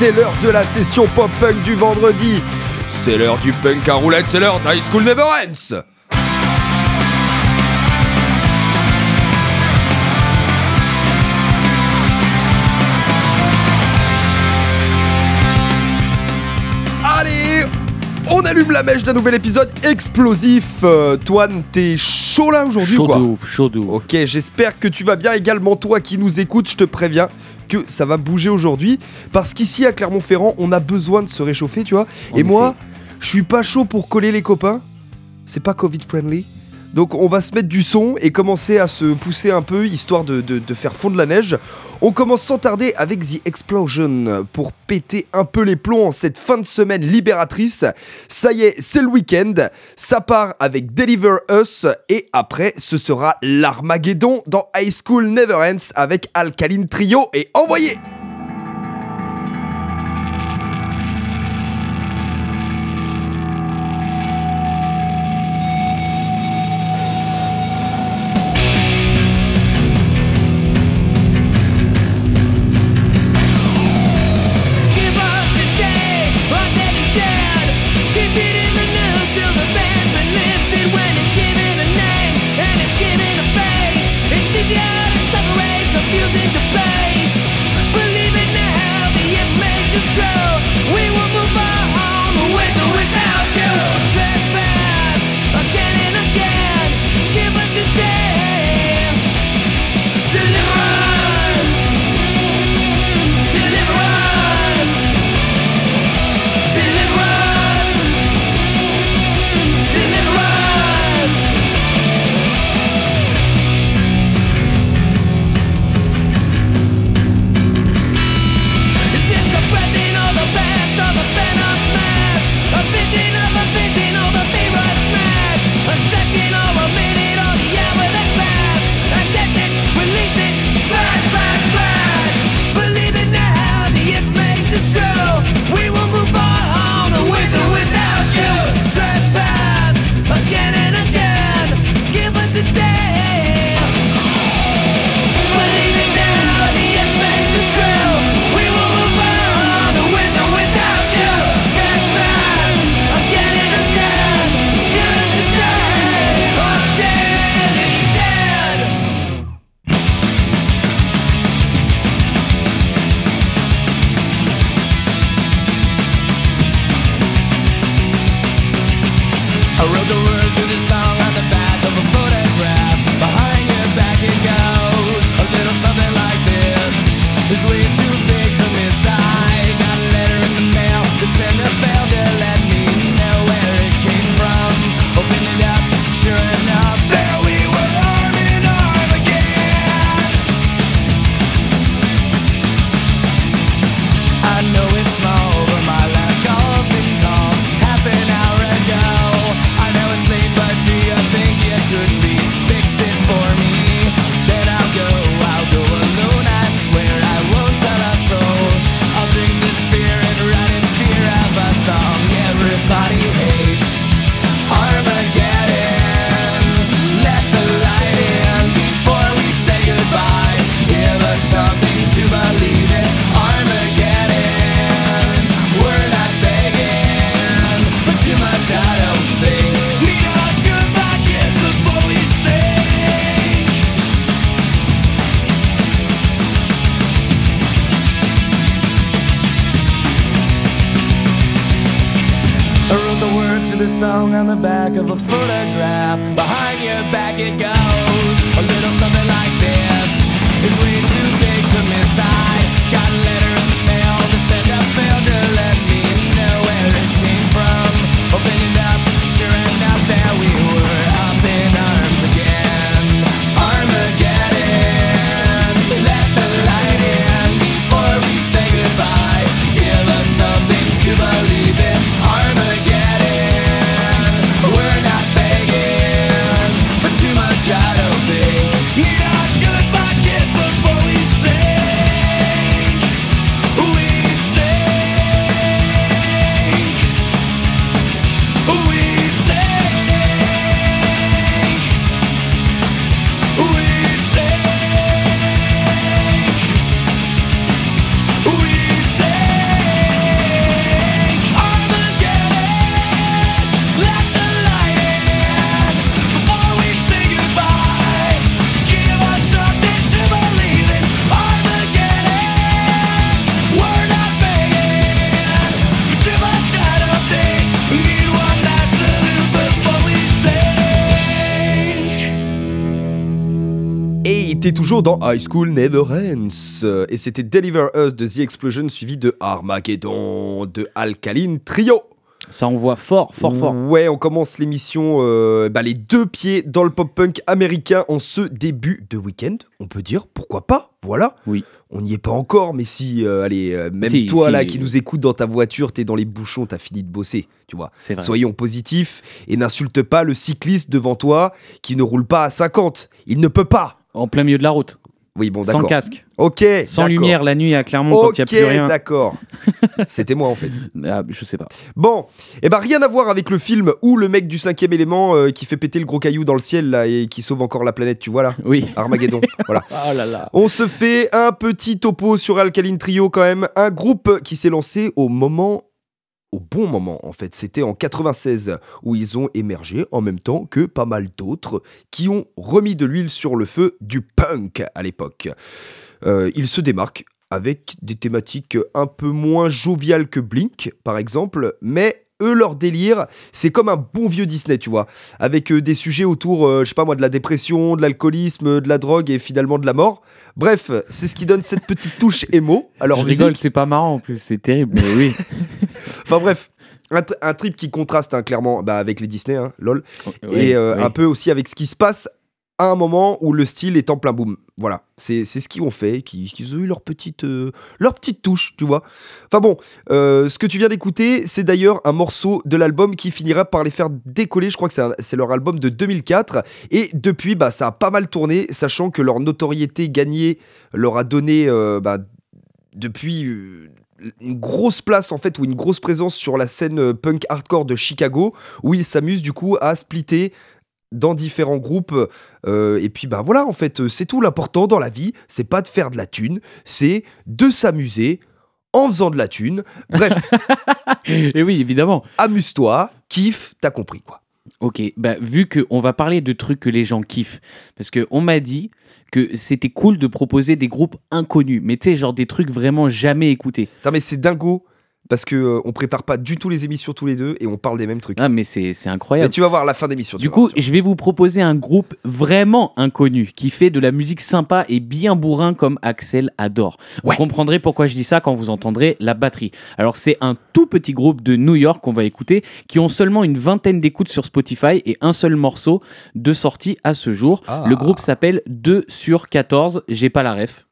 c'est l'heure de la session pop-punk du vendredi. C'est l'heure du punk à roulette, c'est l'heure d'High School Never Ends. On allume la mèche d'un nouvel épisode explosif. Euh, Toine, t'es chaud là aujourd'hui quoi Chaud ouf, chaud de ouf. Ok, j'espère que tu vas bien également toi qui nous écoutes, je te préviens que ça va bouger aujourd'hui. Parce qu'ici à Clermont-Ferrand, on a besoin de se réchauffer, tu vois. Et moi, je suis pas chaud pour coller les copains. C'est pas Covid-friendly. Donc on va se mettre du son et commencer à se pousser un peu, histoire de, de, de faire fondre la neige. On commence sans tarder avec The Explosion pour péter un peu les plombs en cette fin de semaine libératrice. Ça y est, c'est le week-end. Ça part avec Deliver Us et après ce sera l'Armageddon dans High School Never Ends avec Alkaline Trio et envoyez the back of a Et t'es toujours dans High School Never Ends. Et c'était Deliver Us de The Explosion suivi de Armageddon de Alkaline Trio. Ça envoie fort, fort, fort. Ouais, on commence l'émission euh, bah, les deux pieds dans le pop-punk américain en ce début de week-end. On peut dire, pourquoi pas, voilà. Oui. On n'y est pas encore, mais si, euh, allez, euh, même Si, toi si. là qui nous écoutes dans ta voiture, t'es dans les bouchons, t'as fini de bosser, tu vois. C'est vrai. Soyons positifs et n'insulte pas le cycliste devant toi qui ne roule pas à 50. Il ne peut pas. En plein milieu de la route, Oui, bon, sans d'accord. casque, Ok. sans lumière la nuit à Clermont quand il n'y a Ok, plus rien. d'accord. C'était moi en fait. Ah, je sais pas. Bon, et bah rien à voir avec le film où le mec du cinquième élément euh, qui fait péter le gros caillou dans le ciel là et qui sauve encore la planète, tu vois là Oui. Armageddon, voilà. Oh là là. On se fait un petit topo sur Alkaline Trio quand même, un groupe qui s'est lancé au moment au bon moment en fait, c'était en 96 où ils ont émergé en même temps que pas mal d'autres qui ont remis de l'huile sur le feu du punk à l'époque. Euh, ils se démarquent avec des thématiques un peu moins joviales que Blink par exemple, mais eux leur délire, c'est comme un bon vieux Disney, tu vois, avec euh, des sujets autour, euh, je sais pas moi, de la dépression, de l'alcoolisme, de la drogue et finalement de la mort. Bref, c'est ce qui donne cette petite touche émo leur je musique. rigole, c'est pas marrant en plus, c'est terrible, mais oui. Enfin bref, un, trip qui contraste hein, clairement bah, avec les Disney, hein, lol, Oui, et euh, oui. un peu aussi avec ce qui se passe à un moment où le style est en plein boom. Voilà, c'est ce qu'ils ont fait, qu'ils ont eu leur petite, euh, leur petite touche, tu vois. Enfin bon, euh, ce que tu viens d'écouter, c'est d'ailleurs un morceau de l'album qui finira par les faire décoller. Je crois que c'est leur album de 2004. Et depuis, bah, ça a pas mal tourné, sachant que leur notoriété gagnée leur a donné euh, bah, depuis une grosse place en fait ou une grosse présence sur la scène euh, punk hardcore de Chicago où ils s'amusent du coup à splitter dans différents groupes euh, et puis bah voilà en fait euh, c'est tout l'important dans la vie c'est pas de faire de la thune c'est de s'amuser en faisant de la thune. Bref. Et oui, évidemment. amuse-toi kiffe t'as compris quoi Ok, bah, vu qu'on va parler de trucs que les gens kiffent, parce qu'on m'a dit que c'était cool de proposer des groupes inconnus, mais tu sais, genre des trucs vraiment jamais écoutés. Putain, mais c'est dingo parce que euh, on prépare pas du tout les émissions tous les deux et on parle des mêmes trucs Ah, mais c'est c'est mais incroyable. tu vas voir la fin d'émission Du coup, je vais vous proposer un groupe vraiment inconnu qui fait de la musique sympa et bien bourrin comme Axel adore. Vous comprendrez pourquoi je dis ça quand vous entendrez la batterie. Alors, c'est un tout petit groupe de New York qu'on va écouter qui ont seulement une vingtaine d'écoutes sur Spotify et un seul morceau de sortie à ce jour. Ah. Le groupe s'appelle 2 sur 14. J'ai pas la ref.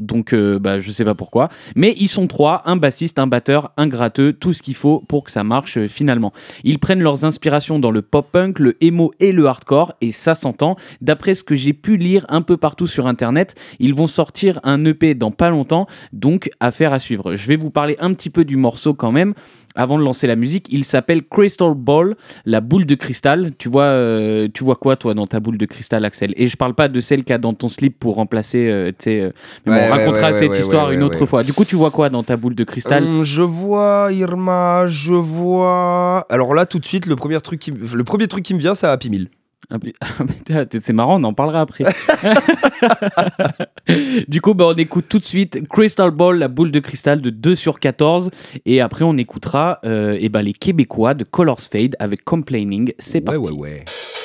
Donc, euh, bah, je sais pas pourquoi. Mais ils sont trois un bassiste, un batteur, un gratteux, tout ce qu'il faut pour que ça marche euh, finalement. Ils prennent leurs inspirations dans le pop-punk, le emo et le hardcore, et ça s'entend. D'après ce que j'ai pu lire un peu partout sur internet, ils vont sortir un EP dans pas longtemps, donc affaire à suivre. Je vais vous parler un petit peu du morceau quand même. Avant de lancer la musique, il s'appelle Crystal Ball, la boule de cristal. Tu vois, euh, tu vois quoi toi dans ta boule de cristal, Axel? Et je parle pas de celle qu'il y a dans ton slip pour remplacer. euh, euh, mais bon, on ouais, racontera ouais, cette histoire une autre fois. Du coup, tu vois quoi dans ta boule de cristal? Hum, je vois Irma, je vois. Alors là, tout de suite, le premier truc qui, me- le premier truc qui me vient, c'est Happy Meal. Ah, ah, C'est marrant, on en parlera après. du coup, bah, on écoute tout de suite Crystal Ball, la boule de cristal de 2 sur 14. Et après, on écoutera euh, eh ben, les Québécois de Colors Fade avec Complaining. C'est Ouais, parti. ouais, ouais. Crystal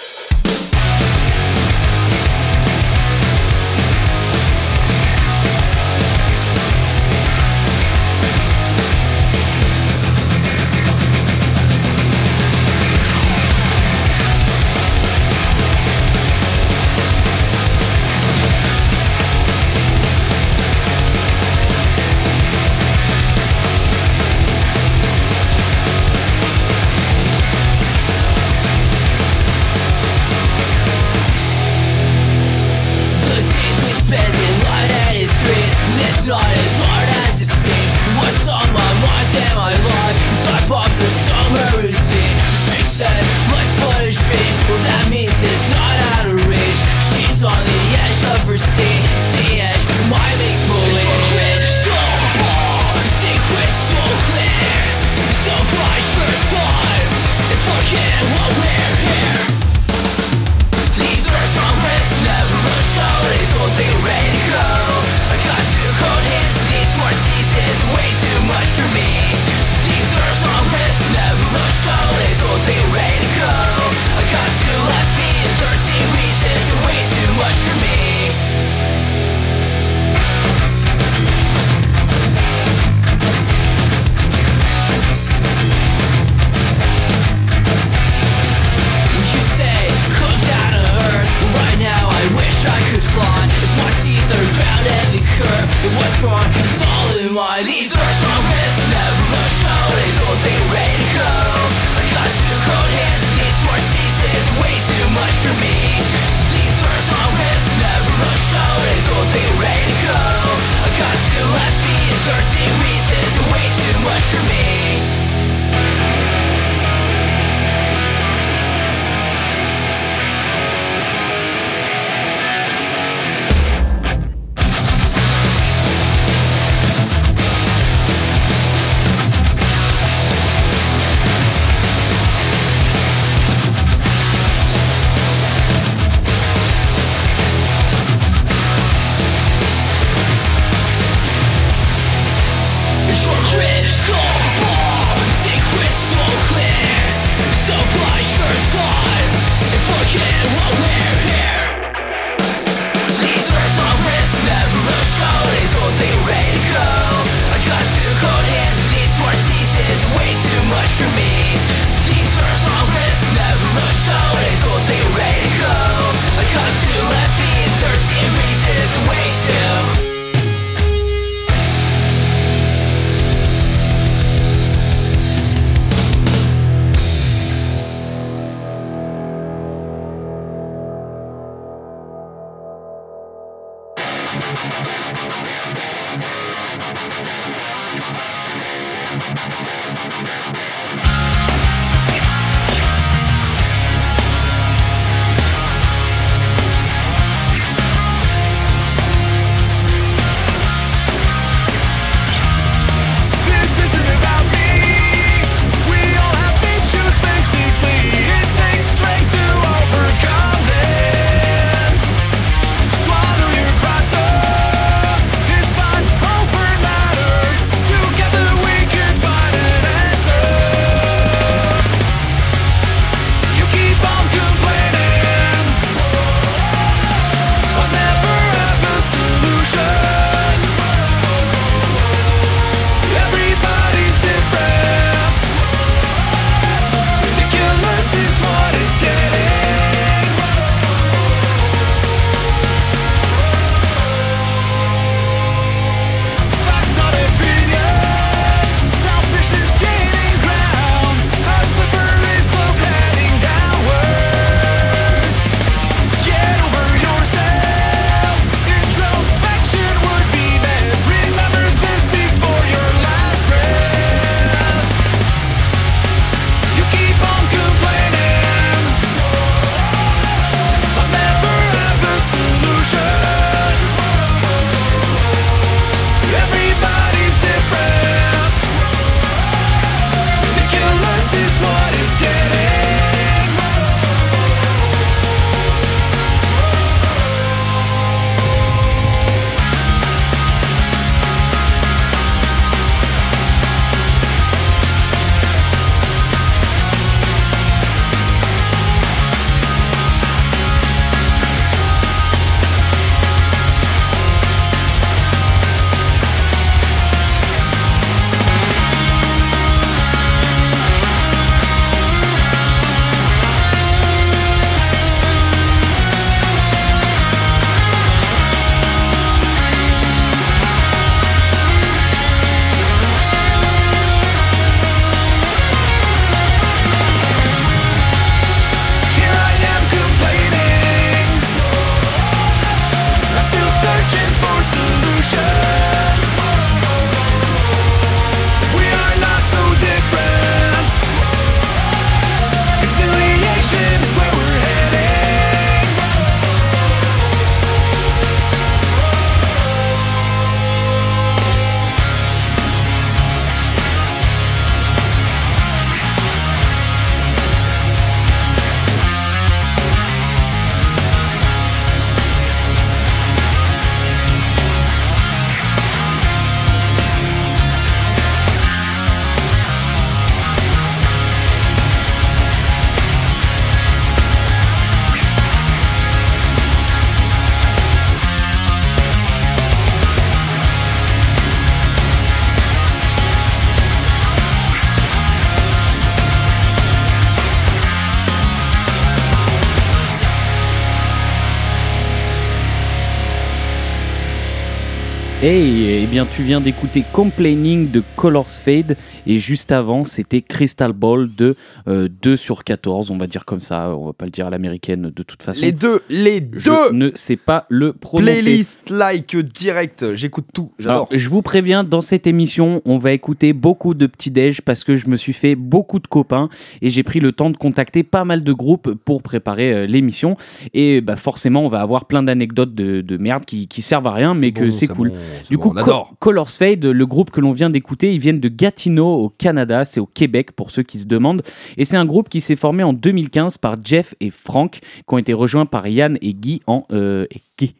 Hey, eh bien tu viens d'écouter Complaining de Colors Fade et juste avant c'était Crystal Ball de euh, 2 sur 14, on va dire comme ça, on va pas le dire à l'américaine de toute façon. Les deux, les Je deux ne sais pas le prononcer. Playlist like direct, j'écoute tout, Alors, j'adore. je vous préviens, dans cette émission, on va écouter beaucoup de petits déj parce que je me suis fait beaucoup de copains et j'ai pris le temps de contacter pas mal de groupes pour préparer euh, l'émission. Et bah, forcément, on va avoir plein d'anecdotes de, de merde qui, qui servent à rien, mais que bon, c'est cool. bon, Du coup. Co- Colors Fade, le groupe que l'on vient d'écouter, ils viennent de Gatineau au Canada, c'est au Québec pour ceux qui se demandent. Et c'est un groupe qui s'est formé en 2015 par Jeff et Frank, qui ont été rejoints par Yann et Guy en... euh, et Guy.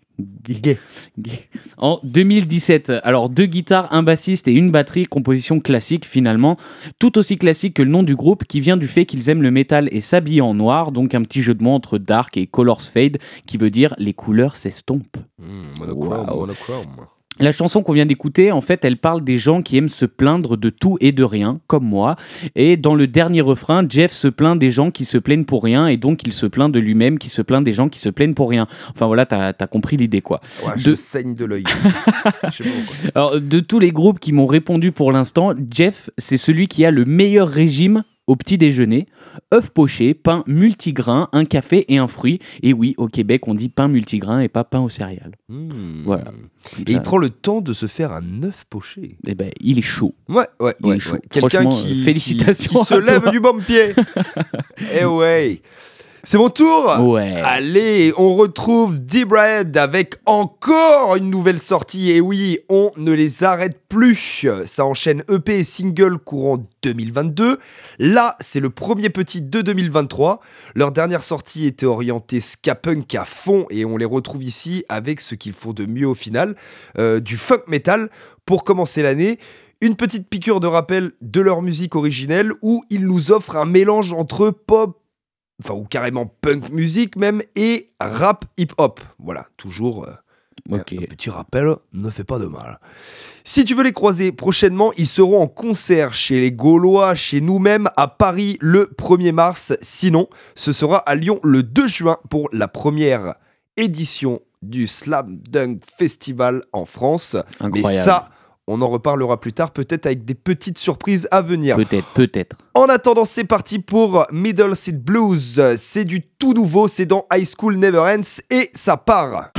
Guy. Gay. Gay. En 2017, alors deux guitares, un bassiste et une batterie, composition classique finalement, tout aussi classique que le nom du groupe qui vient du fait qu'ils aiment le métal et s'habiller en noir, donc un petit jeu de mots entre dark et colors fade qui veut dire les couleurs s'estompent. Mmh, monochrome, Wow. monochrome. La chanson qu'on vient d'écouter, en fait, elle parle des gens qui aiment se plaindre de tout et de rien, comme moi. Et dans le dernier refrain, Jeff se plaint des gens qui se plaignent pour rien, et donc il se plaint de lui-même qui se plaint des gens qui se plaignent pour rien. Enfin voilà, t'as as compris l'idée quoi. Ouais, je De- saigne de l'œil. Je. Alors, de tous les groupes qui m'ont répondu pour l'instant, Jeff, c'est celui qui a le meilleur régime au petit déjeuner. œufs pochés, pain multigrain, un café et un fruit. Et oui, au Québec, on dit pain multigrain et pas pain aux céréales. Mmh. Voilà. Et il prend le temps de se faire un œuf poché. Eh ben, il est chaud. Ouais, ouais, Il est ouais. chaud. ouais. Quelqu'un qui, félicitations qui, qui se lève du bon pied. eh ouais. C'est mon tour. Ouais. Allez, on retrouve D-Bread avec encore une nouvelle sortie. Et oui, on ne les arrête plus. Ça enchaîne EP et single courant 2022. Là, c'est le premier petit de 2023. Leur dernière sortie était orientée ska punk à fond et on les retrouve ici avec ce qu'ils font de mieux au final, euh, du funk metal pour commencer l'année. Une petite piqûre de rappel de leur musique originelle où ils nous offrent un mélange entre pop, enfin ou carrément punk musique même et rap hip hop. Voilà, toujours euh, Ok. un petit rappel ne fait pas de mal. Si tu veux les croiser prochainement, ils seront en concert chez les Gaulois, chez nous-mêmes à Paris le 1er mars. Sinon, ce sera à Lyon le 2 juin pour la première édition du Slam Dunk Festival en France. Mais Incroyable. ça, on en reparlera plus tard, peut-être avec des petites surprises à venir. Peut-être, peut-être. En attendant, c'est parti pour Middle Seat Blues. C'est du tout nouveau, c'est dans High School Never Ends et ça part.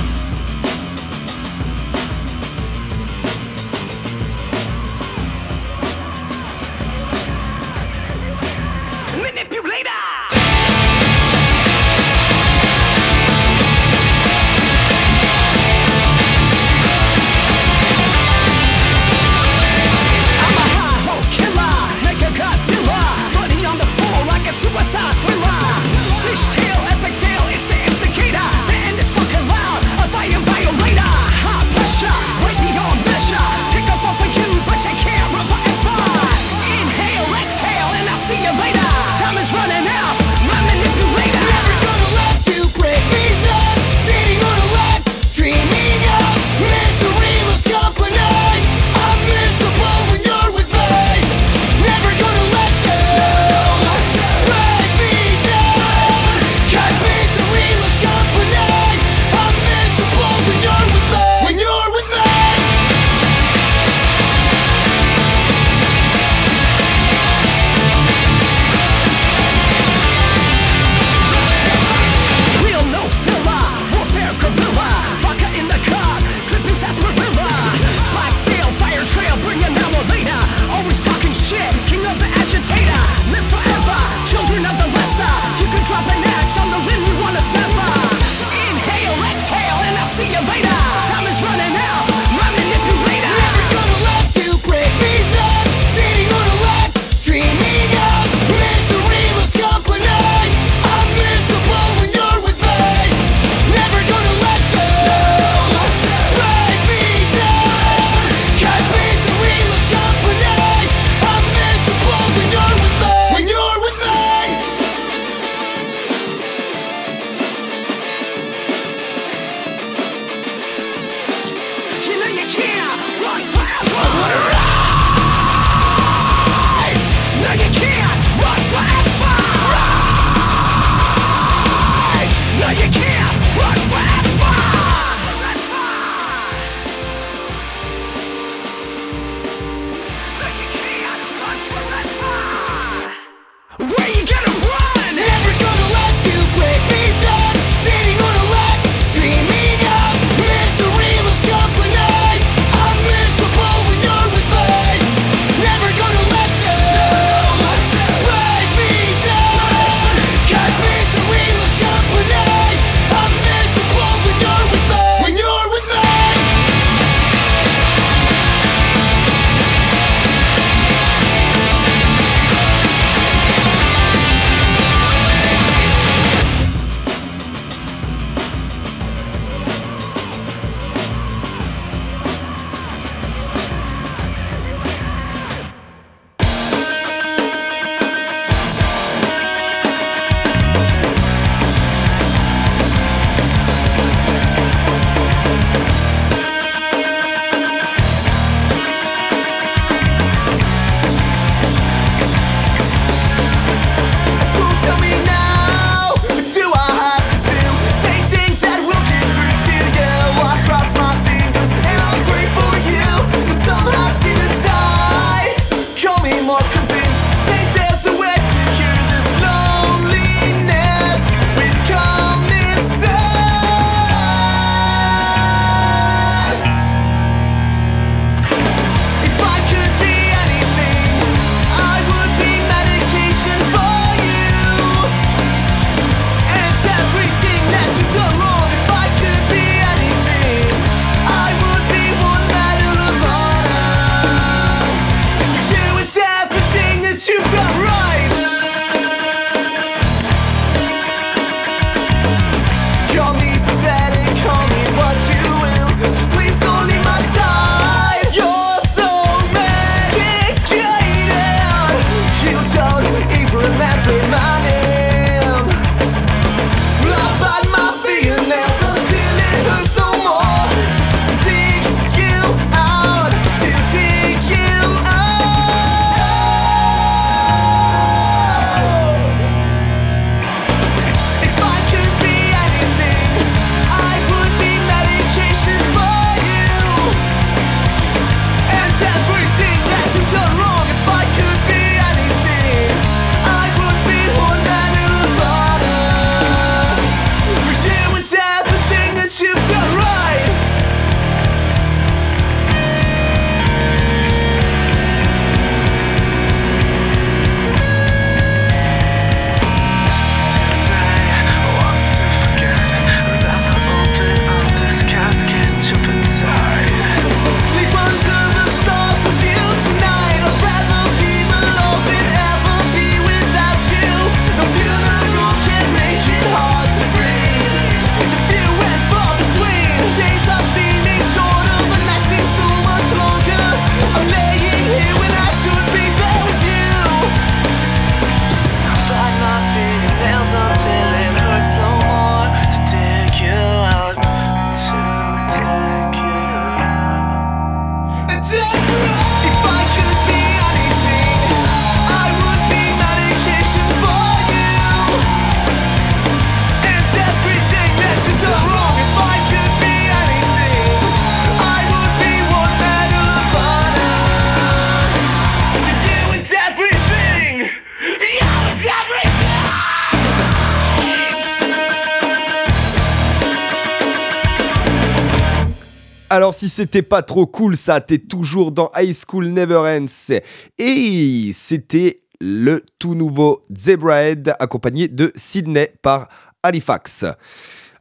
Alors si c'était pas trop cool, ça t'es toujours dans High School Never Ends. Et c'était le tout nouveau Zebrahead accompagné de Sydney par Halifax.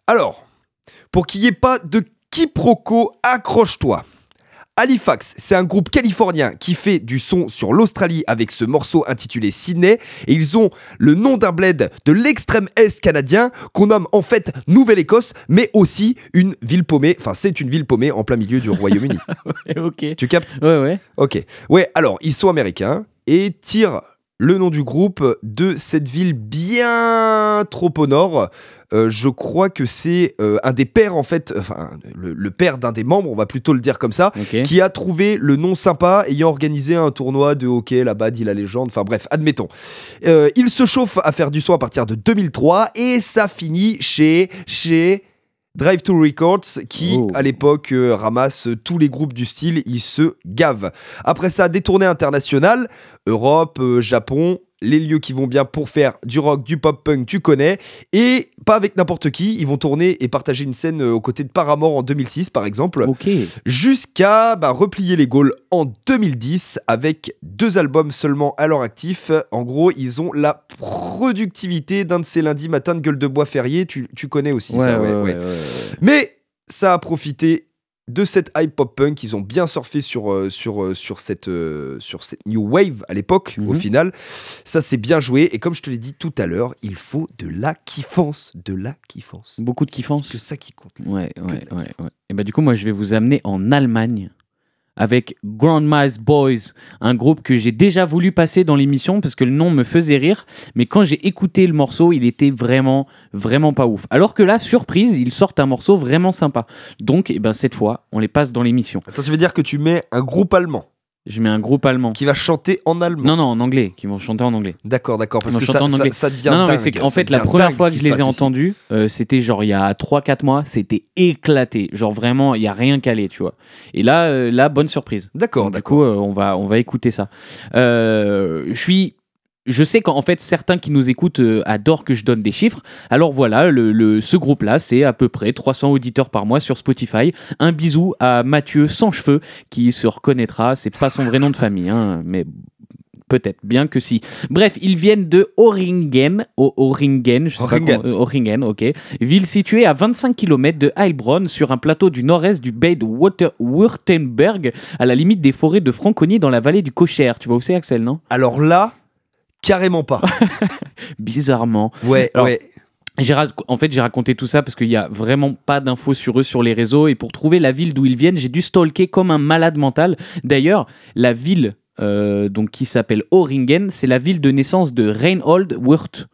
Alors, pour qu'il n'y ait pas de quiproquo, accroche-toi. Halifax, c'est un groupe californien qui fait du son sur l'Australie avec ce morceau intitulé Sydney et ils ont le nom d'un bled de l'extrême est canadien qu'on nomme en fait Nouvelle-Écosse mais aussi une ville paumée, enfin c'est une ville paumée en plein milieu du Royaume-Uni. ok. tu captes? Ouais, ouais. Ok. Ouais, alors ils sont américains et tirent le nom du groupe de cette ville bien trop au nord. Euh, je crois que c'est euh, un des pères en fait, enfin le, le père d'un des membres, on va plutôt le dire comme ça, qui a trouvé le nom sympa ayant organisé un tournoi de hockey là-bas, dit la légende. Enfin bref, admettons. Euh, il se chauffe à faire du son à partir de 2003 et ça finit chez chez Drive to Records qui Oh. à l'époque euh, ramasse tous les groupes du style, il se gave. Après ça, des tournées internationales, Europe, euh, Japon, les lieux qui vont bien pour faire du rock, du pop punk, tu connais, et pas avec n'importe qui, ils vont tourner et partager une scène euh, aux côtés de Paramore en 2006 par exemple jusqu'à bah, replier les Gaules en 2010 avec deux albums seulement à leur actif. En gros, ils ont la productivité d'un de ces lundis matins de gueule de bois férié. Tu, tu connais aussi ça, ouais, ouais. Mais ça a profité de cette hype pop punk. Ils ont bien surfé sur, euh, sur, euh, sur, cette, euh, sur cette new wave à l'époque, au Mhm. final. Ça, c'est bien joué. Et comme je te l'ai dit tout à l'heure, il faut de la kiffance. De la kiffance. Beaucoup de kiffance. Que ça qui compte. Ouais, ouais, ouais, ouais. Et bah du coup, moi, je vais vous amener en Allemagne avec Grandma's Boys, un groupe que j'ai déjà voulu passer dans l'émission parce que le nom me faisait rire, mais quand j'ai écouté le morceau, il était vraiment, vraiment pas ouf. Alors que là, surprise, ils sortent un morceau vraiment sympa. Donc, eh ben, cette fois, on les passe dans l'émission. Attends, tu veux dire que tu mets un groupe allemand? Je mets un groupe allemand. qui va chanter en allemand. Non, non, en anglais, qui vont chanter en anglais. D'accord, d'accord, parce que ça, en ça, anglais. ça devient non, non, mais c'est qu'en ça fait, la première fois que je les ai entendus, euh, c'était genre il y a 3-4 mois, c'était éclaté. Genre vraiment, il y a rien calé, tu vois. Et là, euh, là bonne surprise. D'accord, Donc, Du d'accord. coup, euh, on, va, on va écouter ça. Je suis. Je sais qu'en fait, certains qui nous écoutent euh, adorent que je donne des chiffres. Alors voilà, le, le- ce groupe-là, c'est à peu près 300 auditeurs par mois sur Spotify. Un bisou à Mathieu sans cheveux qui se reconnaîtra. C'est pas son vrai nom de famille, hein, mais peut-être bien que si. Bref, ils viennent de Oringen, O- Oringen, je sais pas Oringen. comment- euh, Oringen, ok, ville située à 25 km de Heilbronn sur un plateau du nord-est du Bade Württemberg, à la limite des forêts de Franconie dans la vallée du Cocher. Tu vois où c'est Axel, non? Alors là, carrément pas. Bizarrement. Ouais, Alors, ouais. En fait, j'ai raconté tout ça parce qu'il n'y a vraiment pas d'infos sur eux sur les réseaux. Et pour trouver la ville d'où ils viennent, j'ai dû stalker comme un malade mental. D'ailleurs, la ville euh, donc, qui s'appelle Oringen, c'est la ville de naissance de Reinhold Wirth.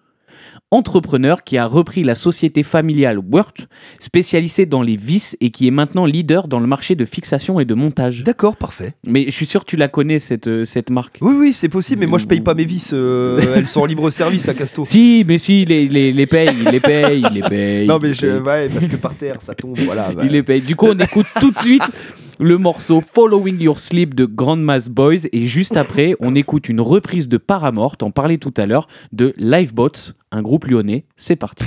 Entrepreneur qui a repris la société familiale Wirth, spécialisée dans les vis et qui est maintenant leader dans le marché de fixation et de montage. D'accord, parfait. Mais je suis sûr que tu la connais, cette, euh, cette marque. Oui, oui, c'est possible, mais moi je paye pas mes vis. euh, elles sont en libre service à Casto. Si, mais si, il les, les, les paye, il les paye, il les paye. non, mais je, ouais, parce que par terre ça tombe. Voilà. bah. Il les paye. Du coup, on écoute tout de suite le morceau Following Your Sleep de Grandma's Boys et juste après, on écoute une reprise de Paramore, t'en parlais tout à l'heure, de Lifeboats, un groupe lyonnais. C'est parti.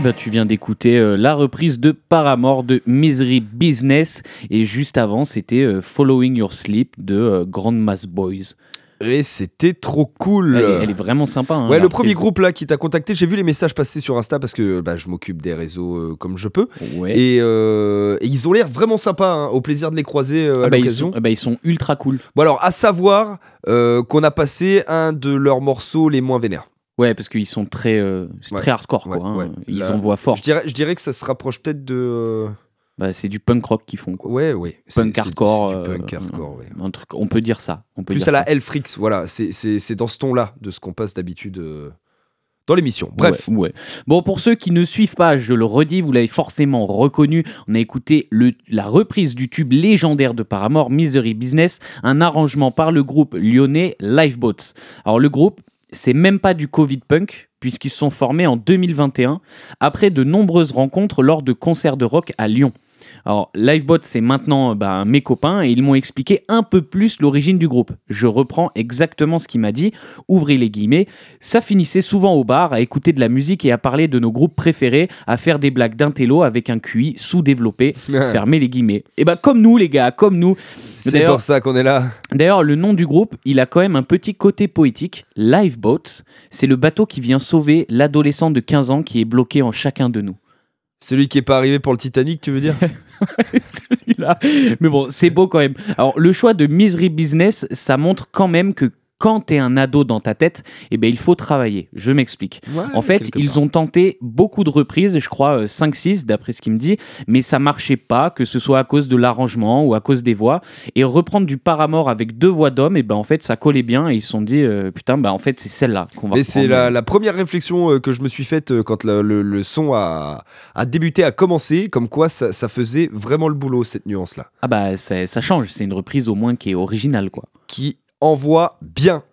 Eh ben, tu viens d'écouter euh, la reprise de Paramore de Misery Business et juste avant, c'était euh, Following Your Sleep de euh, Grandma's Boys. Et c'était trop cool. Elle est, elle est vraiment sympa. hein, Ouais, le premier groupe là qui t'a contacté, j'ai vu les messages passer sur Insta parce que bah, je m'occupe des réseaux euh, comme je peux. Ouais. Et, et ils ont l'air vraiment sympas, hein, au plaisir de les croiser à Ah bah, ils, l'occasion. sont, ah bah, ils sont ultra cool. Bon alors, à savoir qu'on a passé un de leurs morceaux les moins vénères. Ouais, parce qu'ils sont très, euh, Ouais. très hardcore, Ouais, quoi. hein. ouais. Ils Là, envoient fort. Je dirais, je dirais que ça se rapproche peut-être de... euh, Bah, c'est du punk rock qu'ils font, quoi. Ouais, ouais. Punk hardcore. c'est du euh, punk hardcore, ouais. Un truc, on peut dire ça. On peut Plus dire à la ça. Hellfrix, voilà. C'est- C'est c'est dans ce ton-là de ce qu'on passe d'habitude euh, dans l'émission. Bref. Ouais, ouais. Bon, pour ceux qui ne suivent pas, je le redis, vous l'avez forcément reconnu. On a écouté le, la reprise du tube légendaire de Paramore, Misery Business, un arrangement par le groupe lyonnais Lifeboats. Alors, le groupe, c'est même pas du Covid punk, puisqu'ils se sont formés en 2021, après de nombreuses rencontres lors de concerts de rock à Lyon. Alors, Livebot, c'est maintenant bah, mes copains et ils m'ont expliqué un peu plus l'origine du groupe. Je reprends exactement ce qu'il m'a dit. Ouvrez les guillemets. Ça finissait souvent au bar à écouter de la musique et à parler de nos groupes préférés, à faire des blagues d'intello avec un QI sous-développé. Fermez les guillemets. Et bah, comme nous, les gars, comme nous. C'est pour ça qu'on est là. D'ailleurs, le nom du groupe, il a quand même un petit côté poétique. Lifeboats, c'est le bateau qui vient sauver l'adolescent de 15 ans qui est bloqué en chacun de nous. Celui qui est pas arrivé pour le Titanic, tu veux dire celui-là. Mais bon, c'est beau quand même. Alors, le choix de Misery Business, ça montre quand même que quand t'es un ado dans ta tête, eh ben, il faut travailler. Je m'explique. En fait, ils ont tenté beaucoup de reprises, je crois 5-6 d'après ce qu'il me dit, mais ça marchait pas, que ce soit à cause de l'arrangement ou à cause des voix. Et reprendre du Paramore avec deux voix d'hommes, et ben en fait ça collait bien et ils se sont dit euh, putain, bah en fait c'est celle-là qu'on va Mais c'est la, la première réflexion euh, que je me suis faite euh, quand le, le- le son a, a débuté, a commencé, comme quoi ça, ça faisait vraiment le boulot, cette nuance-là. Ah bah ça, ça change, c'est une reprise au moins qui est originale quoi. Qui envoie bien.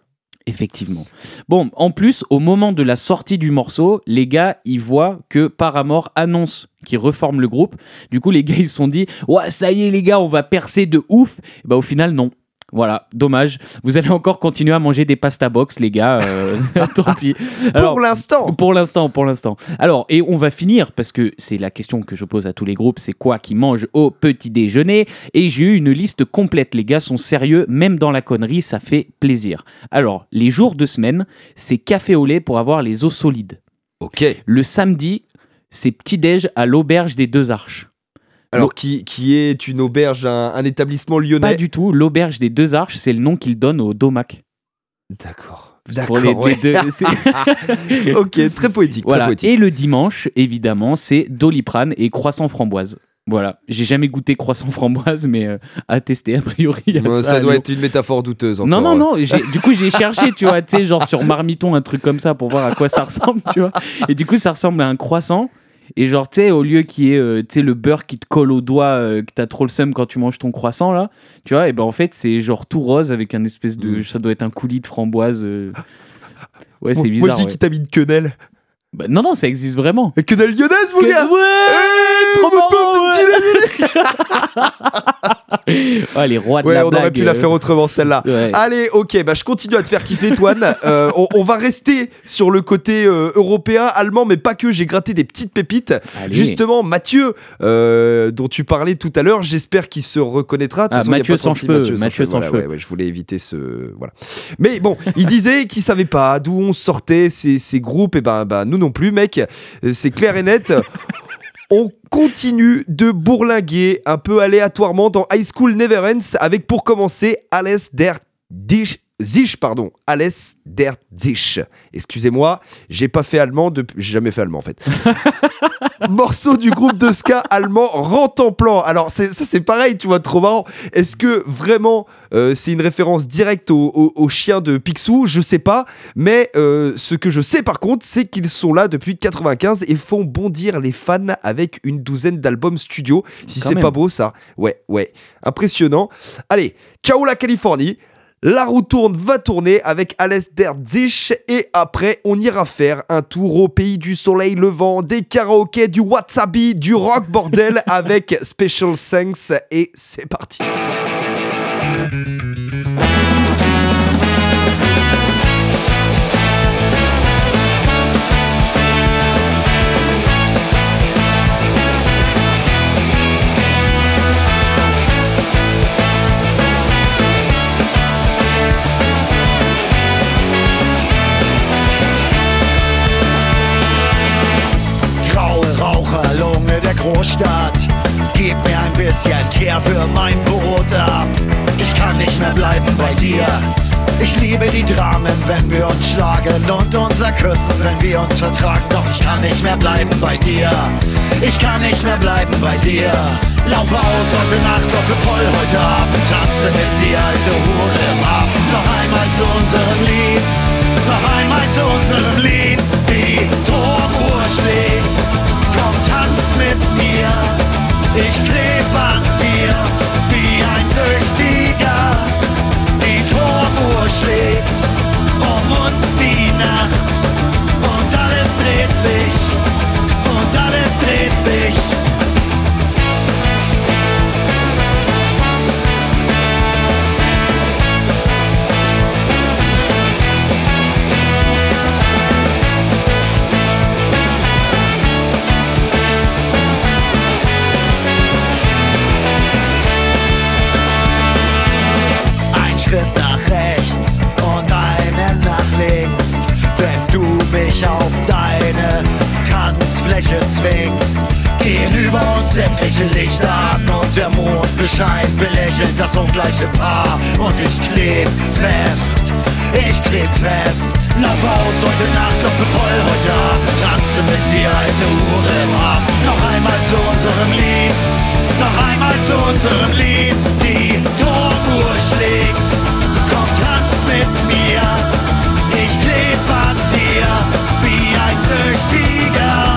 Effectivement. Bon, en plus, au moment de la sortie du morceau, les gars, ils voient que Paramore annonce qu'ils reforment le groupe. Du coup, les gars, ils se sont dit Ouais, ça y est, les gars, on va percer de ouf. Bah, au final, non. Voilà, dommage. Vous allez encore continuer à manger des pasta box, les gars. euh, tant pis. Alors, pour l'instant pour l'instant, pour l'instant. Alors, et on va finir, parce que c'est la question que je pose à tous les groupes, c'est quoi qui mange au petit déjeuner? Et j'ai eu une liste complète, les gars sont sérieux, même dans la connerie, ça fait plaisir. Alors, les jours de semaine, c'est café au lait pour avoir les os solides. Ok. Le samedi, c'est petit-déj à l'auberge des deux arches. Alors, qui, qui est une auberge, un, un établissement lyonnais Pas du tout, l'auberge des deux arches, c'est le nom qu'il donne au domac. D'accord. D'accord. les- les ouais. deux- c'est- ok, très poétique. Très Voilà. poétique. Et le dimanche, évidemment, c'est doliprane et croissant framboise. Voilà. J'ai jamais goûté croissant framboise, mais euh, à tester, a priori. Ouais, ça doit être une métaphore douteuse. Non, non, non. Du coup, j'ai cherché, tu vois, tu sais, genre sur Marmiton, un truc comme ça pour voir à quoi ça ressemble, tu vois. Et du coup, ça ressemble à un croissant. Et genre, tu sais, au lieu qu'il y ait euh, le beurre qui te colle au doigt, euh, que t'as trop le seum quand tu manges ton croissant, là, tu vois, et ben en fait, c'est genre tout rose avec un espèce de. Mm. Ça doit être un coulis de framboise. euh. Ouais, c'est Moi, bizarre. Moi, je dis ouais. qu'il t'a mis une quenelle. Bah, non, non, ça existe vraiment. Une quenelle lyonnaise, mon Que- gars Ouais, trop mon marrant, pauvre ouais. Ouais, les rois de Ouais, la on aurait pu la euh, faire autrement, celle-là. ouais. Allez, ok, bah je continue à te faire kiffer, Toine. Euh, on, on va rester sur le côté euh, européen, allemand, mais pas que. J'ai gratté des petites pépites. Allez. Justement, Mathieu, euh, dont tu parlais tout à l'heure, j'espère qu'il se reconnaîtra. Ah, façon, Mathieu sans 36 cheveux, Mathieu sans cheveux. ouais, je voulais éviter ce. Voilà. Mais bon, il disait qu'il savait pas d'où on sortait ces, ces groupes. Et ben, ben, nous non plus, mec. Euh, C'est clair et net. On continue de bourlinguer un peu aléatoirement dans High School Never Ends avec pour commencer Alles der Dich. Zich, pardon, Alles der Zich. Excusez-moi, j'ai pas fait allemand depuis. J'ai jamais fait allemand en fait. Morceau du groupe de ska allemand Plan. Alors, c'est- ça c'est pareil, tu vois, trop marrant. Est-ce que vraiment euh, c'est une référence directe au, au- au chien de Picsou? Je sais pas. Mais euh, ce que je sais par contre, c'est qu'ils sont là depuis 95 et font bondir les fans avec une douzaine d'albums studio. Si c'est pas beau, ça. Ouais, ouais. Impressionnant. Allez, ciao la Californie. La roue tourne, va tourner avec Alès der Zich et après on ira faire un tour au pays du soleil levant, des karaokés, du wasabi, du rock bordel avec Special Thanks et c'est parti. Großstadt. Gib mir ein bisschen Teer für mein Brot ab. Ich kann nicht mehr bleiben bei dir. Ich liebe die Dramen, wenn wir uns schlagen und unser Küssen, wenn wir uns vertragen. Doch ich kann nicht mehr bleiben bei dir. Ich kann nicht mehr bleiben bei dir. Laufe aus heute Nacht, laufe voll heute Abend, tanze mit dir, alte Hure im Hafen. Noch einmal zu unserem Lied, noch einmal zu unserem Lied. Das ungleiche Paar. Und ich kleb fest, ich kleb fest. Lauf aus heute Nacht, klopfe voll heute Abend, tanze mit dir, alte Hure im Hafen. Noch einmal zu unserem Lied, noch einmal zu unserem Lied. Die Turmuhr schlägt, komm tanz mit mir. Ich kleb an dir wie ein Süchtiger.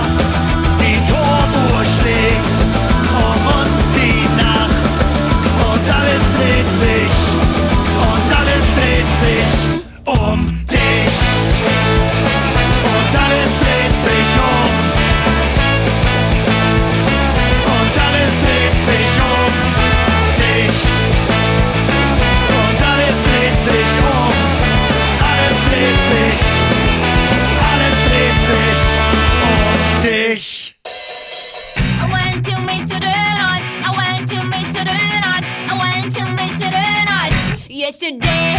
Yesterday.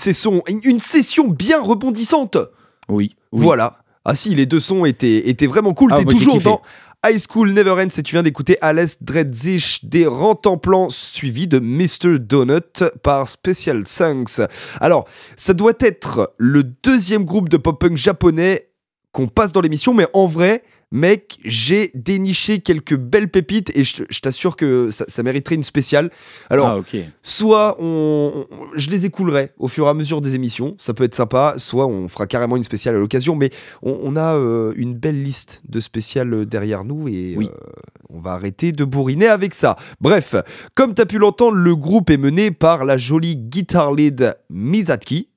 Session, une- session bien rebondissante. Oui. oui. Voilà. Ah si, les deux sons étaient, étaient vraiment cool. Ah, T'es toujours dans High School Never Ends et tu viens d'écouter Alice Dreadzich des Rantanplans suivi de Mr. Donut par Special Thanks. Alors, ça doit être le deuxième groupe de pop-punk japonais qu'on passe dans l'émission, mais en vrai, mec, j'ai déniché quelques belles pépites et je, je t'assure que ça, ça mériterait une spéciale. Alors, Ah, soit on, on- je les écoulerai au fur et à mesure des émissions, ça peut être sympa, soit on fera carrément une spéciale à l'occasion, mais on, on a euh, une belle liste de spéciales euh, derrière nous et Oui. euh, on va arrêter de bourriner avec ça. Bref, comme tu as pu l'entendre, le groupe est mené par la jolie guitar lead Mizaki,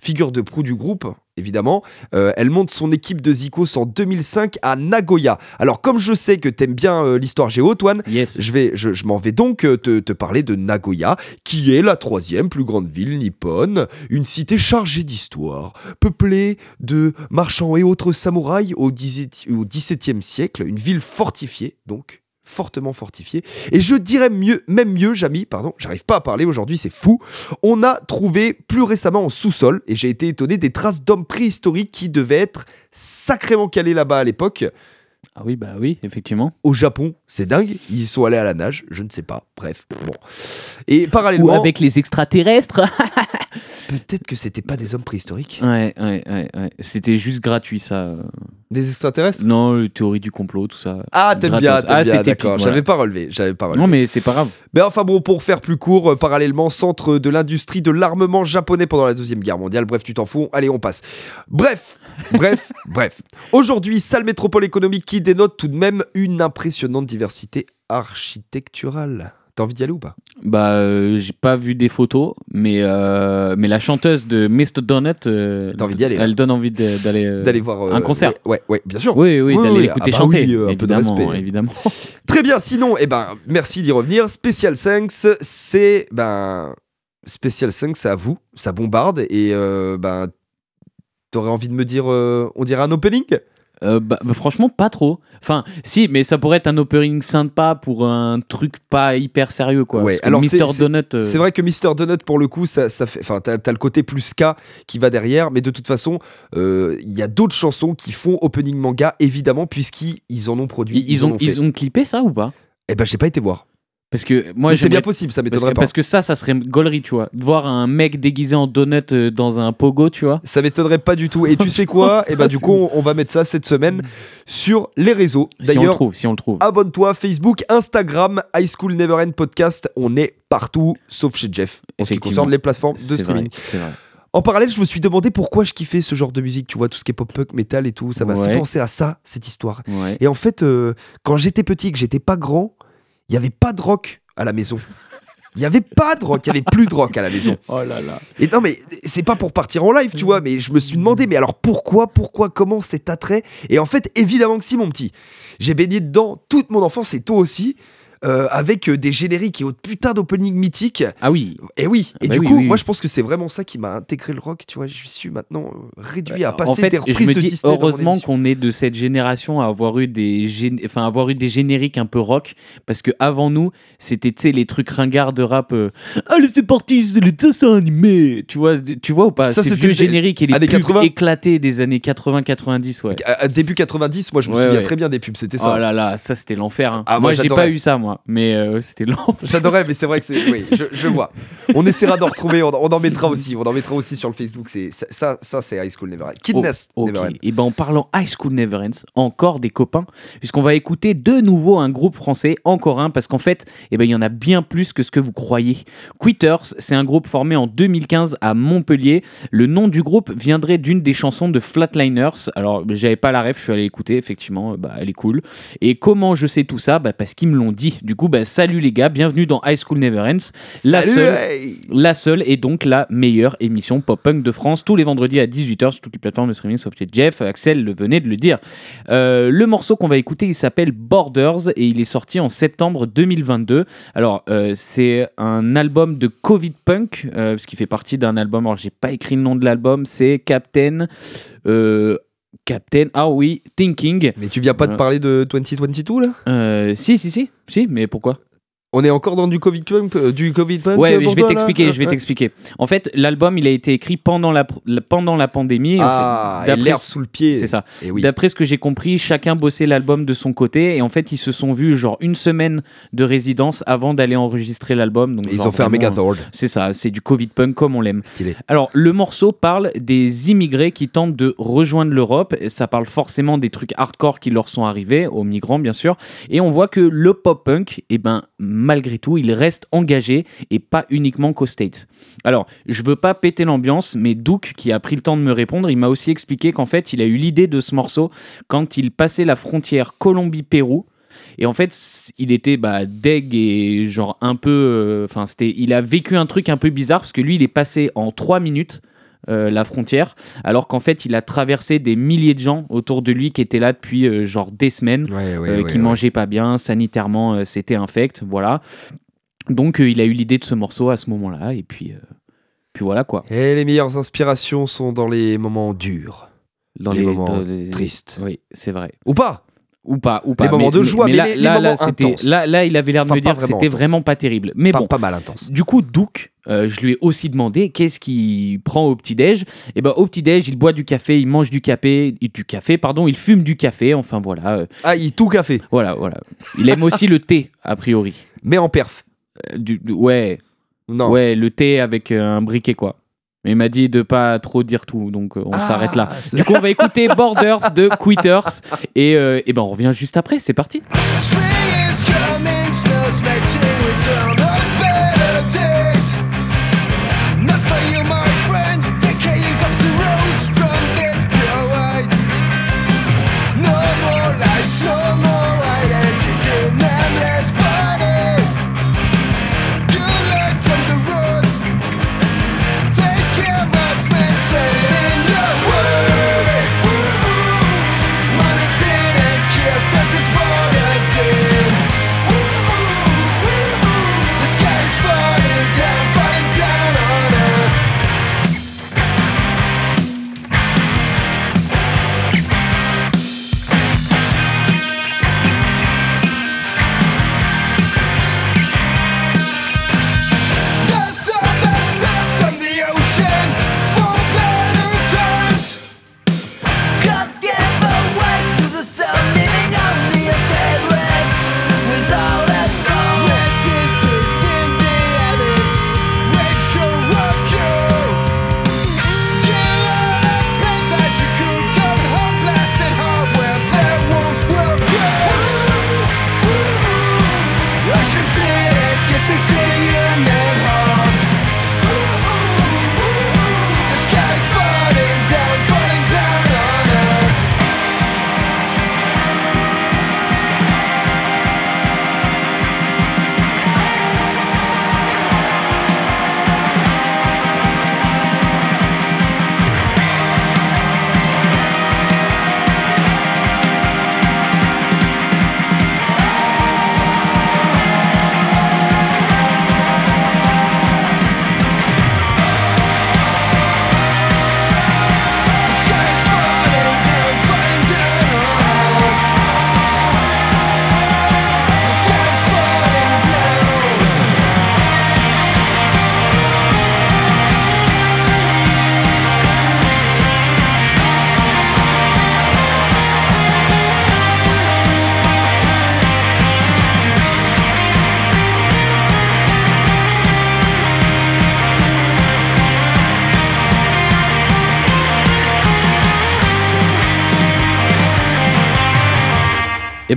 Figure de proue du groupe, évidemment. Euh, elle monte son équipe de Zikos en 2005 à Nagoya. Alors, comme je sais que t'aimes bien euh, l'histoire géo, Toine, Yes. je, vais, je, je m'en vais donc euh, te, te parler de Nagoya, qui est la troisième plus grande ville nippone, une cité chargée d'histoire, peuplée de marchands et autres samouraïs au, 17 au XVIIe siècle, une ville fortifiée, donc fortement fortifiée. Et je dirais mieux, même mieux, Jamy, pardon, j'arrive pas à parler aujourd'hui, c'est fou. On a trouvé plus récemment en sous-sol, et j'ai été étonné, des traces d'hommes préhistoriques qui devaient être sacrément calés là-bas à l'époque. Ah oui, bah oui, effectivement. Au Japon, c'est dingue. Ils sont allés à la nage, je ne sais pas. Bref, bon. Et Ou parallèlement, avec les extraterrestres. peut-être que c'était pas des hommes préhistoriques. ouais, ouais, ouais, ouais. C'était juste gratuit, ça. Des extraterrestres? Non, la théorie du complot, tout ça. Ah, t'aimes bien, t'aimes Ah, bien, c'était d'accord. épique, J'avais voilà. pas relevé, j'avais pas relevé. Non, mais c'est pas grave. Mais enfin bon, pour faire plus court, euh, parallèlement, centre de l'industrie de l'armement japonais pendant la Deuxième Guerre mondiale. Bref, tu t'en fous. Allez, on passe. Bref, bref, bref. Aujourd'hui, sale métropole économique qui dénote tout de même une impressionnante diversité architecturale. T'as envie d'y aller ou pas? Bah, euh, j'ai pas vu des photos, mais, euh, mais la chanteuse de Mr. Donut, euh, T'as envie d'y aller, elle donne envie de- d'aller D'aller voir euh, un concert. Ouais, ouais, ouais, bien sûr. Oui, oui, Oui, d'aller oui, l'écouter ah bah chanter. oui, euh, un peu de évidemment, respect. évidemment. Très bien, sinon, eh ben, merci d'y revenir. Special Thanks, c'est ben, Special Thanks, c'est à vous, ça bombarde et euh, ben, t'aurais envie de me dire, euh, on dirait un opening? Euh, bah, bah, franchement, pas trop. Enfin, si, mais ça pourrait être un opening sympa pour un truc pas hyper sérieux, quoi. Ouais, alors c'est- Donut. euh, C'est vrai que Mr. Donut, pour le coup, ça, ça fait, enfin, t'as, le côté plus ska qui va derrière, mais de toute façon, euh, il y a d'autres chansons qui font opening manga, évidemment, puisqu'ils ils en ont produit. Ils, ils ont, ils ont clippé ça ou pas? Eh ben, j'ai pas été voir. Parce que moi, c'est bien possible, ça m'étonnerait pas. parce que ça, ça serait gaulerie, tu vois. De voir un mec déguisé en donut euh, dans un pogo, tu vois. Ça m'étonnerait pas du tout. Et tu sais quoi Ça, Eh ben, du coup, on, on va mettre ça cette semaine sur les réseaux. Si on le D'ailleurs, trouve, si on le trouve. abonne-toi Facebook, Instagram, High School Never End Podcast. On est partout, sauf chez Jeff. En ce qui concerne les plateformes de streaming. vrai, c'est vrai. En parallèle, je me suis demandé pourquoi je kiffais ce genre de musique. Tu vois, tout ce qui est pop-punk, metal et tout. Ça m'a fait penser à ça, cette histoire. Ouais. Et en fait, euh, quand j'étais petit et que j'étais pas grand, il y avait pas de rock à la maison. Il y avait pas de rock, il y avait plus de rock à la maison. Oh là là. Et non, mais c'est pas pour partir en live, tu vois, mais je me suis demandé, mais alors pourquoi, pourquoi, comment cet attrait? Et en fait, évidemment que si, mon petit. J'ai baigné dedans toute mon enfance et toi aussi. Euh, avec euh, des génériques et autres putains d'opening mythiques. Ah oui. Et oui, et bah du oui, coup, oui, moi je pense que c'est vraiment ça qui m'a intégré le rock, tu vois. Je suis maintenant euh, réduit à en passer fait, des je reprises me de dis Disney. mon heureusement qu'on est de cette génération à avoir eu des, gén- enfin avoir eu des génériques un peu rock, parce que avant nous, c'était tu sais les trucs ringards de rap. euh, Allez, c'est parti, c'est le dessin animé. Tu vois, tu vois ou pas Ça, Ces vieux génériques et les pubs 80. éclatés des années 80-90, ouais. À- à début 90, moi je me Ouais, souviens ouais. très bien des pubs, c'était ça. Oh là là, ça c'était l'enfer. hein. Ah, moi, moi, j'ai pas eu ça, moi, mais euh, c'était l'enfer. J'adorais, mais c'est vrai que c'est. Oui, je, je vois. On essaiera d'en retrouver, on, on en mettra aussi. On en mettra aussi sur le Facebook. C'est, ça, ça, c'est High School Never End. Kidness Oh. Never. Et ben en parlant High School Never Ends, encore des copains, puisqu'on va écouter de nouveau un groupe français, encore un, parce qu'en fait, eh ben il y en a bien plus que ce que vous croyez. Quitters, c'est un groupe formé en 2015 à Montpellier. Le nom du groupe viendrait d'une des chansons de Flatliners. Alors j'avais pas la ref, je suis allé écouter, effectivement, bah elle est cool. Et comment je sais tout ça? Bah parce qu'ils me l'ont dit. Du coup, bah salut les gars, bienvenue dans High School Never Ends. La Salut, seule hey la seule et donc la meilleure émission pop-punk de France, tous les vendredis à 18h sur toutes les plateformes de streaming, sauf les Jeff, Axel le venait de le dire. Euh, le morceau qu'on va écouter, il s'appelle Borders et il est sorti en septembre 2022. Alors, euh, c'est un album de Covid Punk, euh, parce qu'il fait partie d'un album, alors j'ai pas écrit le nom de l'album, c'est Captain... euh, Captain, ah oui, Thinking. Mais tu viens pas de Ouais. parler de 2022 là? Euh, si, si, si, si, mais pourquoi? On est encore dans du Covid punk, euh, du Covid punk Ouais, pour je vais t'expliquer, je vais Ouais. t'expliquer. En fait, l'album, il a été écrit pendant la, pendant la pandémie. et en Ah, fait, et l'herbe sous le pied. C'est ça. Et oui. D'après ce que j'ai compris, chacun bossait l'album de son côté et en fait, ils se sont vus genre une semaine de résidence avant d'aller enregistrer l'album. Donc Et Ils ont fait un Megathord. C'est ça, c'est du Covid punk comme on l'aime. Stylé. Alors, le morceau parle des immigrés qui tentent de rejoindre l'Europe. Et Ça parle forcément des trucs hardcore qui leur sont arrivés, aux migrants bien sûr. Et on voit que le pop-punk, eh ben, malgré tout, il reste engagé et pas uniquement qu'aux States. Alors, je veux pas péter l'ambiance, mais Duke, qui a pris le temps de me répondre, il m'a aussi expliqué qu'en fait, il a eu l'idée de ce morceau quand il passait la frontière Colombie-Pérou. Et en fait, il était bah, deg et genre un peu. euh, Enfin. Il a vécu un truc un peu bizarre parce que lui, il est passé en 3 minutes. Euh, la frontière, alors qu'en fait il a traversé des milliers de gens autour de lui qui étaient là depuis euh, genre des semaines, Ouais, ouais, euh, qui mangeaient pas bien, sanitairement c'était infect, voilà. Donc il a eu l'idée de ce morceau à ce moment-là et puis, puis voilà quoi. Et les meilleures inspirations sont dans les moments durs. Dans Les moments dans les- tristes. Oui, c'est vrai. Ou pas Ou pas, ou pas. moments de joie, mais là, les- les là, là, c'était- là, là, il avait l'air de Enfin, me dire que c'était vraiment pas terrible. Mais pas, bon, pas mal intense. Du coup, Duke, euh, je lui ai aussi demandé qu'est-ce qu'il prend au petit-déj. Et ben au petit-déj, il boit du café, il mange du café, du café, pardon, il fume du café. Enfin voilà, euh, Ah, il tout café, voilà, voilà. Il aime aussi le thé, a priori. mais en perf. Euh, du- du- ouais, Non. ouais, le thé avec un briquet quoi. Mais il m'a dit de pas trop dire tout, donc euh, on Ah, s'arrête là. Du coup, on va écouter Borders de Quitters et, euh, et ben on revient juste après. C'est parti. necessary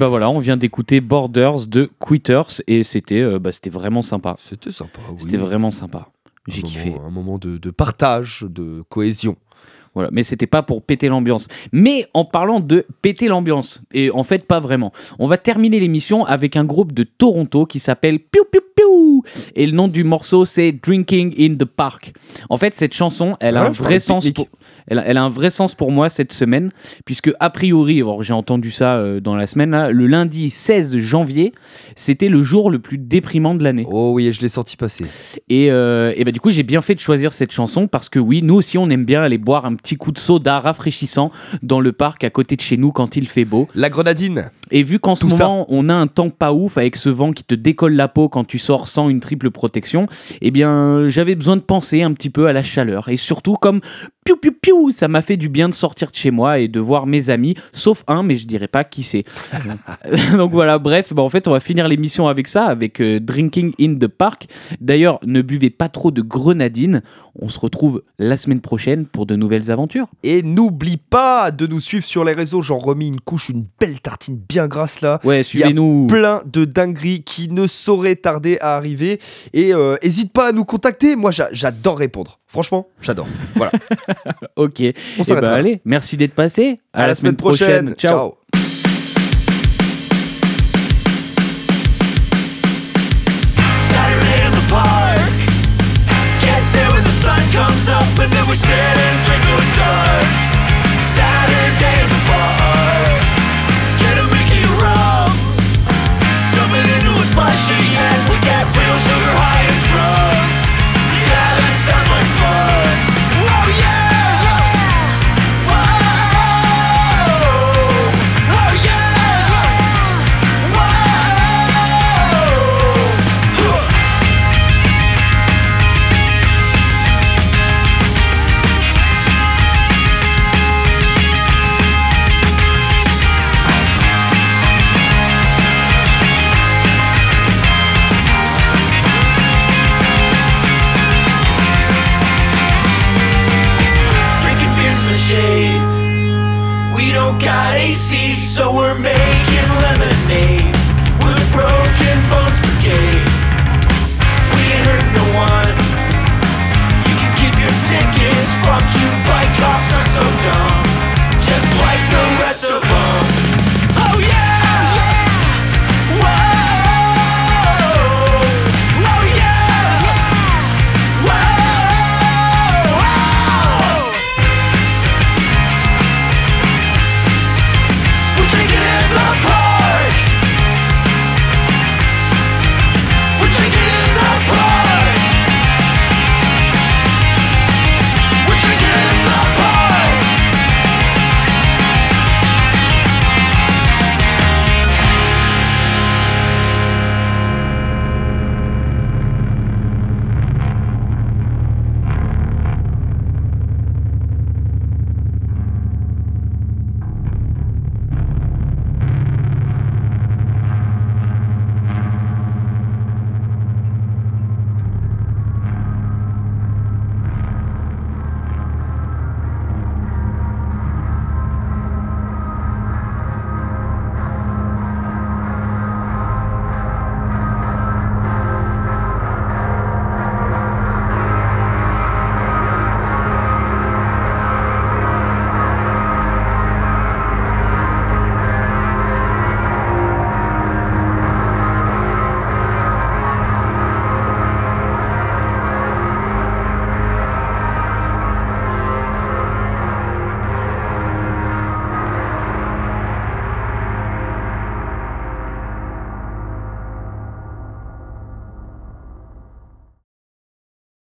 ben voilà, on vient d'écouter Borders de Quitters et c'était euh, bah, c'était vraiment sympa. C'était sympa, oui. C'était vraiment sympa. J'ai moment- kiffé. Un moment de, de partage, de cohésion. Voilà, mais c'était pas pour péter l'ambiance. Mais en parlant de péter l'ambiance, et en fait pas vraiment, on va terminer l'émission avec un groupe de Toronto qui s'appelle Piu Piu Piu et le nom du morceau c'est Drinking in the Park. En fait, cette chanson, elle a Ouais, un vrai sens pour Elle a, elle a un vrai sens pour moi cette semaine, puisque a priori, j'ai entendu ça euh, dans la semaine, là, le lundi 16 janvier, c'était le jour le plus déprimant de l'année. Oh oui, je l'ai senti passer. Et, euh, et bah, du coup, j'ai bien fait de choisir cette chanson parce que oui, nous aussi, on aime bien aller boire un petit coup de soda rafraîchissant dans le parc à côté de chez nous quand il fait beau. La grenadine. Et vu qu'en ce ça. moment, on a un temps pas ouf avec ce vent qui te décolle la peau quand tu sors sans une triple protection, eh bien, j'avais besoin de penser un petit peu à la chaleur. Et surtout, comme piou piou piou, ça m'a fait du bien de sortir de chez moi et de voir mes amis, sauf un, mais je dirais pas qui c'est. Donc voilà, bref, bah, en fait, on va finir l'émission avec ça, avec euh, Drinking in the Park. D'ailleurs, ne buvez pas trop de grenadine. On se retrouve la semaine prochaine pour de nouvelles aventures. Et n'oublie pas de nous suivre sur les réseaux. J'en remis une couche, une belle tartine bien grasse là. Ouais, suivez-nous. Plein de dingueries qui ne sauraient tarder à arriver. Et euh, hésite pas à nous contacter. Moi, j'a- j'adore répondre. Franchement, j'adore. Voilà. ok. On eh s'arrête. Ben, allez, merci d'être passé. À, la, semaine, prochaine. Ciao.